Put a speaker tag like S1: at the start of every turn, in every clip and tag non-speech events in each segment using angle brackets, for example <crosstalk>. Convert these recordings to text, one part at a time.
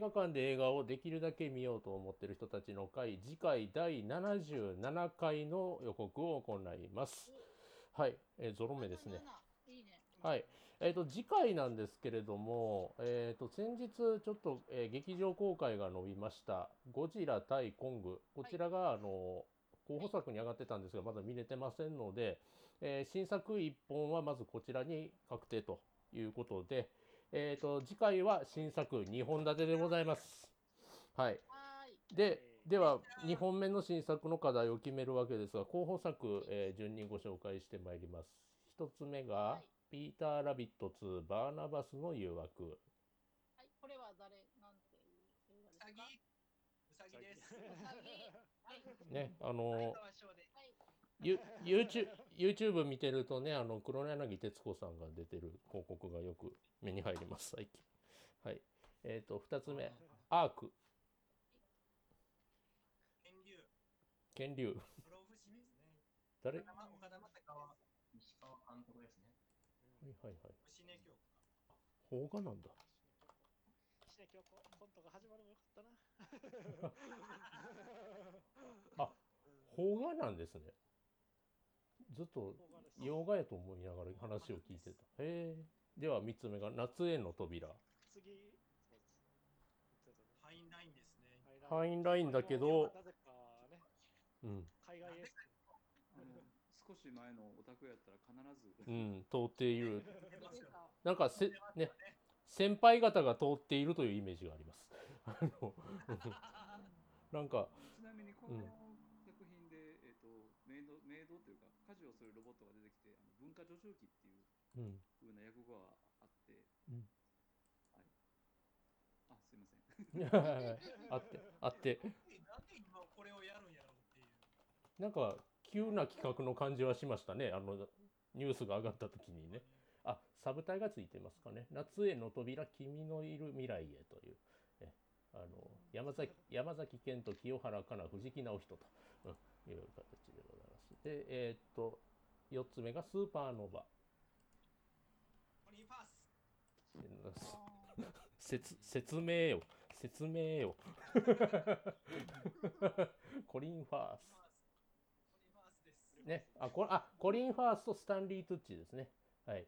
S1: 画館で映画をできるだけ見ようと思っている人たちの会、次回第77回の予告を行います。はい、えーゾロ目ですね。
S2: 77いいね。
S1: はい。えっ、と、次回なんですけれども、えっ、と、先日ちょっと、えー劇場公開が伸びました、ゴジラ対コング。こちらが、あの、候補作に上がってたんですが、まだ見れてませんので、えー新作1本はまずこちらに確定ということで、えっ、と、次回は新作2本立てでございます。はい。で、では、2本目の新作の課題を決めるわけですが、候補作、えー順にご紹介してまいります。一つ目が、
S2: はい
S1: ピーター・ラビット2バーナバスの誘惑。
S2: はい、これは誰なんていう映画ですか？
S3: うさぎうさぎです。
S2: うさぎはい。
S1: ね、あの YouTube, 見てるとね、あの、黒柳徹子さんが出てる広告がよく目に入ります、最近。はい。えっ、と、二つ目、アーク。剣竜。誰
S3: 岡田岡田正川。
S4: 西川監督ですね。
S1: はいはいはい。
S3: 星根京
S1: 邦画なんだ。
S5: ね、今日ココントが始まるもよかったな。
S1: あ、邦画なんですね。ずっと洋画やと思いながら話を聞いてた。へえ。では3つ目が夏への扉。
S5: 次、そうです。
S3: ファインラインですね。
S1: ファインラインだけど
S5: なぜかね、
S1: うん。
S5: 海外エス
S6: あの少し前のオタクやったら必ず、
S1: うん、通っている。<laughs> なんかせ、ね、先輩方が通っているというイメージがあります。あの、<laughs> なんか、
S6: ちなみにこ
S1: うん
S6: の作品で、えっとメイドメイドというか家事をするロボットが出てきてあの文化助長期っていう
S1: うん。
S6: 風な訳語があって、
S1: うん
S6: はい、あすいません
S1: あって、あって、
S3: えなんで今これをやるんやろうっていう。
S1: なんか、急な企画の感じはしましたね。あの、ニュースが上がった時にね。あ、サブタイがついてますかね。夏への扉、君のいる未来へという。えあの山崎山崎賢人、清原かな、藤木直人と、うん、いう形でございます。で、えーっと、4つ目がスーパーノーバ。
S3: コニーファース。
S1: 説説明よ、説明よ。コリン・ファース。ね、あこあコリン・ファースとスタンリー・トゥッチですね。はい。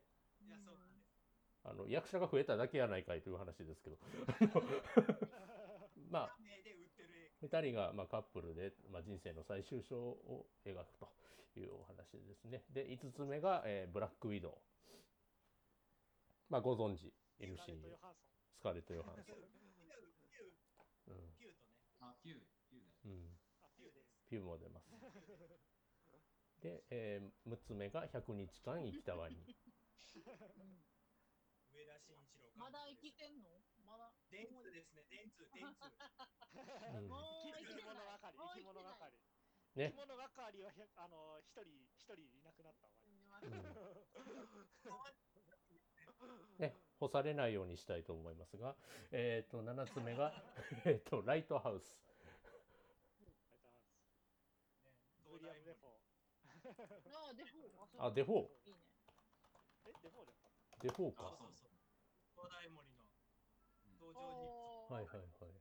S1: あの役者が増えただけやないかいという話ですけど <laughs> まあ
S3: 名で売ってる映
S1: 2人がまあカップルで、まあ、人生の最終章を描くというお話ですねで5つ目が、えーブラック・ウィドウまあご存知
S5: カーレット・
S1: MC
S5: ヨハンソン。
S1: スカーレット・ヨハンソン、
S3: とね。
S4: あ、ピュー、ピューだよ。
S1: うん、
S5: あ、
S3: ピューです。
S1: ピューも出ますで、え6つ目が100日間生きたワニ
S3: 上田慎一郎。
S2: まだ生きてんの？まだ？
S3: 電通ですね。電通、電通。
S1: うん
S2: もう生き。
S5: 物係、
S2: もう
S5: 生き物
S2: てない
S5: 係。
S1: ね
S5: 生き物係はあの一人一人いなくなったわ。
S1: ね、干されないようにしたいと思いますが、えー、と7つ目が <laughs> えーとライトハウス。
S3: ね、
S5: ウィリアム・デフォ
S2: あ、デフォー。
S1: あ、デフォー。
S2: いいね。
S5: ー。え、デフォー
S1: デフォー
S4: あ、
S1: か。
S4: そうそう。
S3: 東大森の登場人
S2: おー
S1: はいはいはい。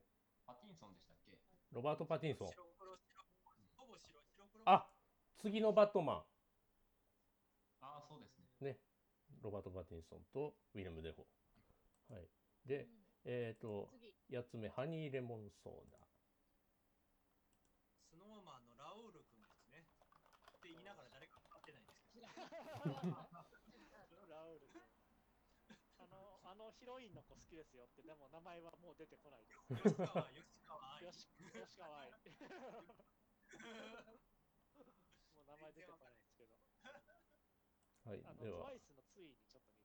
S4: パティンソンでしたっけ？
S1: ロバート・パティンソン
S3: 物。。白黒白ほぼ白白黒。
S1: あ次のバットマ
S4: ああ、そうですね。
S1: ン。ね。ロバート・パティンソンとウィレム・デフォー。はい。で、えっ、と、
S2: 次。
S1: 8つ目、ハニーレモンソーダ。
S3: スノーマンのラオール君ですね。って言いながら誰か分かってないんですけど。
S5: た。<laughs> ラウール君。あの、あのヒロインの子好きですよって、でも名前はもう出てこないです。
S3: 吉川、吉川愛
S5: よ。し、よしかわい。もう名前出てこないですけど。
S1: はい。
S5: あの、
S1: では
S5: トワイ、スのツイにちょっと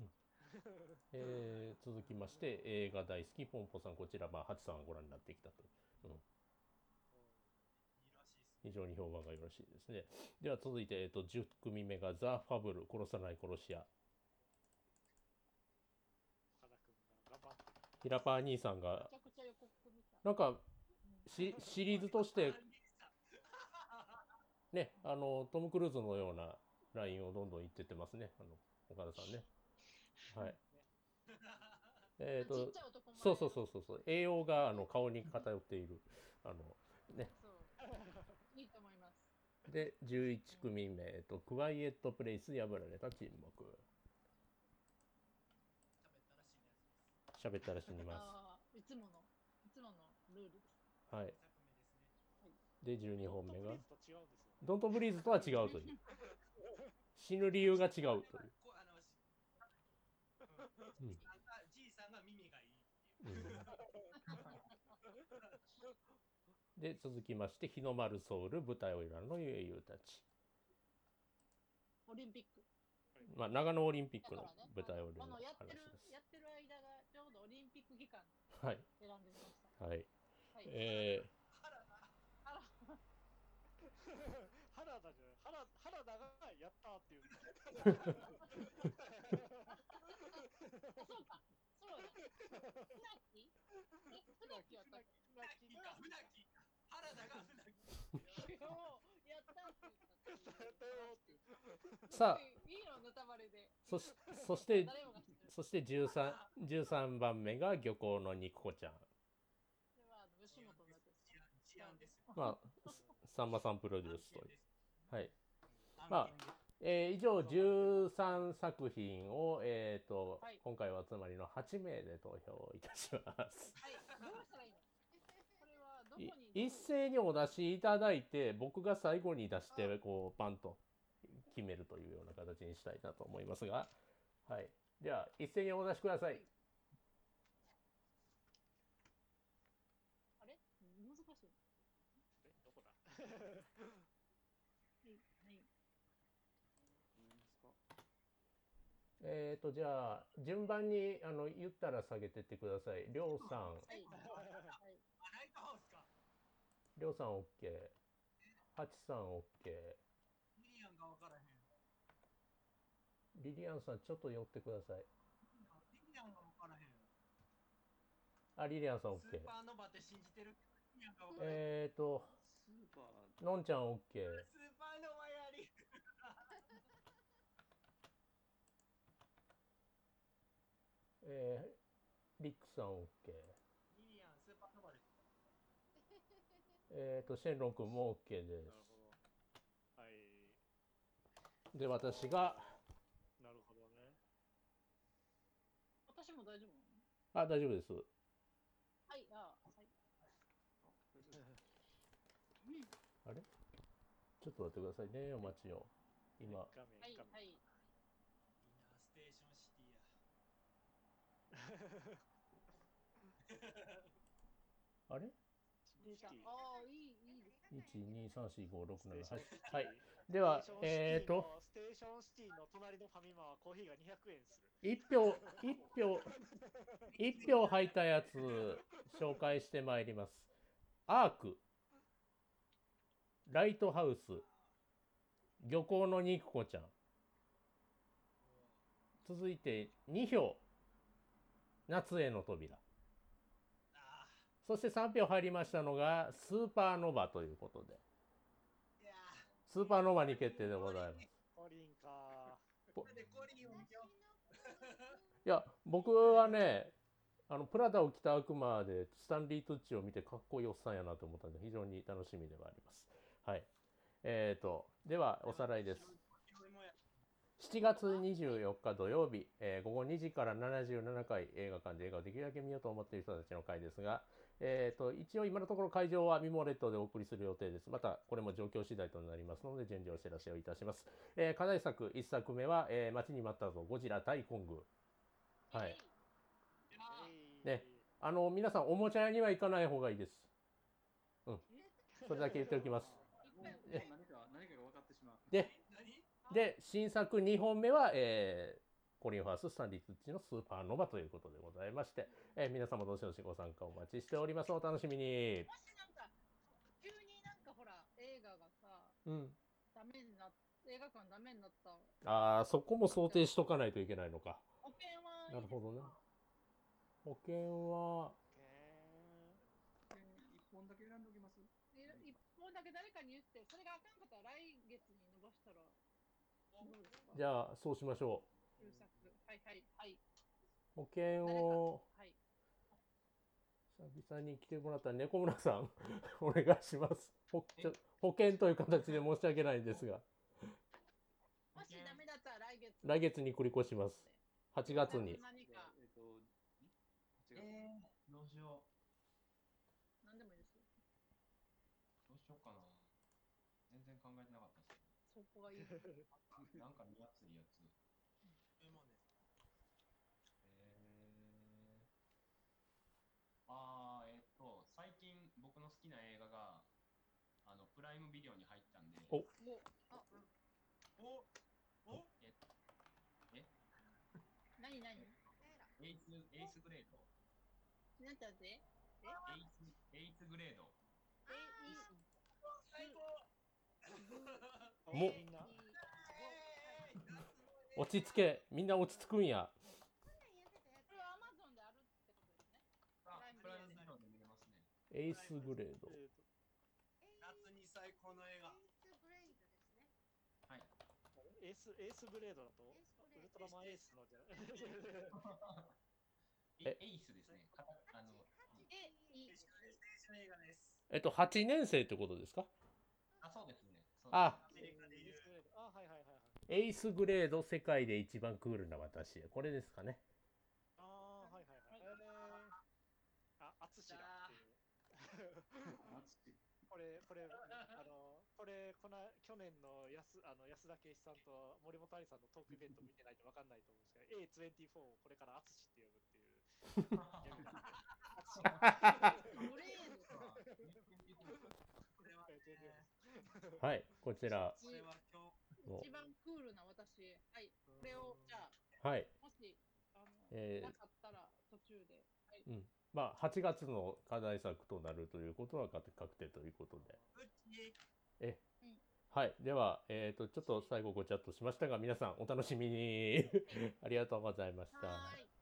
S5: 似てる子です。
S1: えー続きまして、映画大好き、ポンポさん。こちら、まあ、ハチさんがご覧になってきたと。うん。
S3: いいらしいですね。
S1: 非常に評判がよろしいですね。では続いて、えっと、10組目がザ・ファブル、殺さない殺し屋。
S5: 岡田君が頑張って。
S1: ヒラパー兄さんが。なんかしシリーズとしてねあのトム・クルーズのようなラインをどんどん言ってってますね。あの岡田さんね。はい。<laughs> えっ、とそうそうそうそうそう。栄養があの顔に偏っている。あのね。
S2: いいと思います。
S1: で11組目、えっと、クワイエットプレイス破られた沈黙。
S3: 喋ったら死
S1: にま
S2: あーいつものいつものルールです
S1: す。はい
S3: ですね。
S1: で12本目が。
S5: ドント
S1: ブリーズとは違うという死ぬ理由が違うという、
S3: じいさんが耳がいいっていう。
S1: で続きまして日の丸ソウル舞台を選んの英雄たち、
S2: オリンピック。
S1: まあ、長野オリンピックの舞台を選ん
S2: こ
S1: の話
S2: のやってる
S1: です
S2: やってる間がちょうどオリンピック期間
S1: はい。
S2: 選んでみました。
S1: はい。
S2: はい、
S1: え
S2: あら
S5: 原田じゃない。原原田がやったっていう。
S2: そうか。そうだ。船木？え船木やったっけ？
S3: 船木。か船木。か原田が船木。
S2: やったって言った
S1: さあ。
S2: いいのネタバレで。
S1: そしそしてそして 13, 13番目が漁港の肉子ちゃん。
S2: 吉本。
S1: まあさんまさんプロデュースというはい。
S3: 案
S1: まあえー以上13作品を、えーと
S2: はい。
S1: 今回はつまりの8名で投票いたします。
S2: はい。どうしたらいいの？これはどこ
S1: い
S2: に
S1: 一斉にお出しいただいて僕が最後に出してこうパンと決めるというような形にしたいなと思いますが、はい、では一斉にお出しください。
S2: あれ難しい
S5: えどこだ
S2: はいはい
S6: 思いますか
S1: えーとじゃあ順番にあの言ったら下げてってください。りょうさん、
S2: はい
S3: ライトハウスか。
S1: りょうさん OK、ハチさん OK、
S3: ミリアンが分からへん。
S1: リリアンさんちょっと寄ってください。
S3: ミリアンが分からへん。
S1: あ、リリアンさん
S3: ス
S1: OK
S3: ー。パーノバって信じてる？けどミリアンが分からへん。
S1: えーと、
S6: スーパー
S1: のんちゃん。
S3: スーパーノバやり。
S1: えー、リックさん OK。
S3: ミリアンスーパーノバです。
S1: えーと、シェンロン君も OK で
S5: なるほど。はい。
S1: す。で、私が、
S5: なるほどね。
S2: 私も大丈夫
S1: あ、大丈夫です。
S2: はいあはい
S1: あれ？ちょっと待ってくださいね、お待ちを。今、
S2: はいはい
S3: いいな、ステーションシティや。<laughs>
S1: あれ？
S2: 出たああいいいいです
S1: ?1、2、3、4、5、6、7、
S5: ステーションシテ
S1: 8。
S5: ィ
S1: はい。では
S5: ステー
S1: と
S5: のステーションシティの隣のファミマはコーヒーが200円する。
S1: 1票、一票、一票入ったやつ、紹介してまいります。アーク、ライトハウス、漁港の肉子ちゃん。続いて2票、夏への扉。
S3: あ
S1: そして3票入りましたのが、スーパーノバということで、スーパーノバに決定でございます。<laughs> いや、僕はね、あのプラダを着た悪魔でスタンリー・トゥッチを見てかっこいいおっさんやなと思ったので非常に楽しみではあります。はい。えーと、ではおさらいです。7月24日土曜日、えー午後2時から77回映画館で映画をできるだけ見ようと思っている人たちの回ですが、えー、と一応今のところ会場はミモレットでお送りする予定です。またこれも状況次第となりますので順次お知らせをいたします。えー課題作1作目は、えー待ちに待ったぞゴジラ対コング。はい。ねあの皆さんおもちゃ屋には行かない方がいいです。うん。それだけ言っておきます。で、
S3: 何
S1: で、新作2本目は、えーコリン・ファース、スタンリー・ツッチのスーパーノバということでございまして、えー皆様どしどしご参加お待ちしております。お楽しみに。
S2: もしなんか急になんかほら映画がさ
S1: うん。
S2: ダメになっ映画館ダメになった
S1: ああ、そこも想定しとかないといけないのか。
S2: 保険はいい
S1: なるほどね。保険は、
S6: 一本だけ選んでおきます？
S2: で一本だけ誰かに言ってそれがあかんかったら来月に伸ばしたらどうですか
S1: じゃあ、そうしましょ
S2: 旧作はいはいはい
S1: 保険を
S2: はい。
S1: 久々に来てもらった猫村さん <laughs> お願いしますほちょ保険という形で申し訳ないんですが
S2: もしダメだったら来月。
S1: 来月に繰り越します8月に
S2: 何か、
S6: えっ、と、ん ?8 月。
S4: えー、どうしよ
S2: 何でもいいです。
S4: どうしようかな。全然考えてなかったですけ
S2: そこがいい。
S4: ど。<laughs> なんか見やすいやつ。
S3: えもうね、
S4: えー、あー、えっと、最近僕の好きな映画が、あの、プライムビデオに入ったんで、
S1: お
S2: もう、あ、
S3: おお
S4: え
S2: 何何？
S4: エイス、エイスグレード。
S2: なんちゃって
S4: エイス、エイスグレード。
S2: え、いい。
S3: 最高
S1: もう落ち着けみんな落ち着くんや。エースグレード
S3: 夏に最高の映画。
S4: はい。
S5: エース、エースブレードだと？ウルトラマンエースのじゃ
S1: え
S4: え？エイスですね。あの、
S2: え。
S1: えっと8年生ってことですか？
S4: あ、そうですね。
S1: あ
S5: エース
S1: グレード世界で一番クールな私これですかね
S5: あー、はいはいはい。えー、あ、アツシだっていう。これ、これ、あの、これ、この、去年の安、あの、安田圭一さんと森本愛さんのトークイベント見てないとわかんないと思うんですけど、A24 をこれからアツシって呼ぶっていう。<laughs>
S3: は、<laughs>
S1: はいこちら
S3: これは
S2: 一番クールな私。はい。これを、じゃあ、
S1: はい。
S2: もし、あの、
S1: えー。
S2: なかったら途中で。はい。
S1: うん。まあ8月の課題作となるということは確確定ということで。
S3: うち、
S1: え？
S2: うん。
S1: はい。ではえっ、とちょっと最後ごチャットしましたが皆さんお楽しみに。<laughs> ありがとうございました。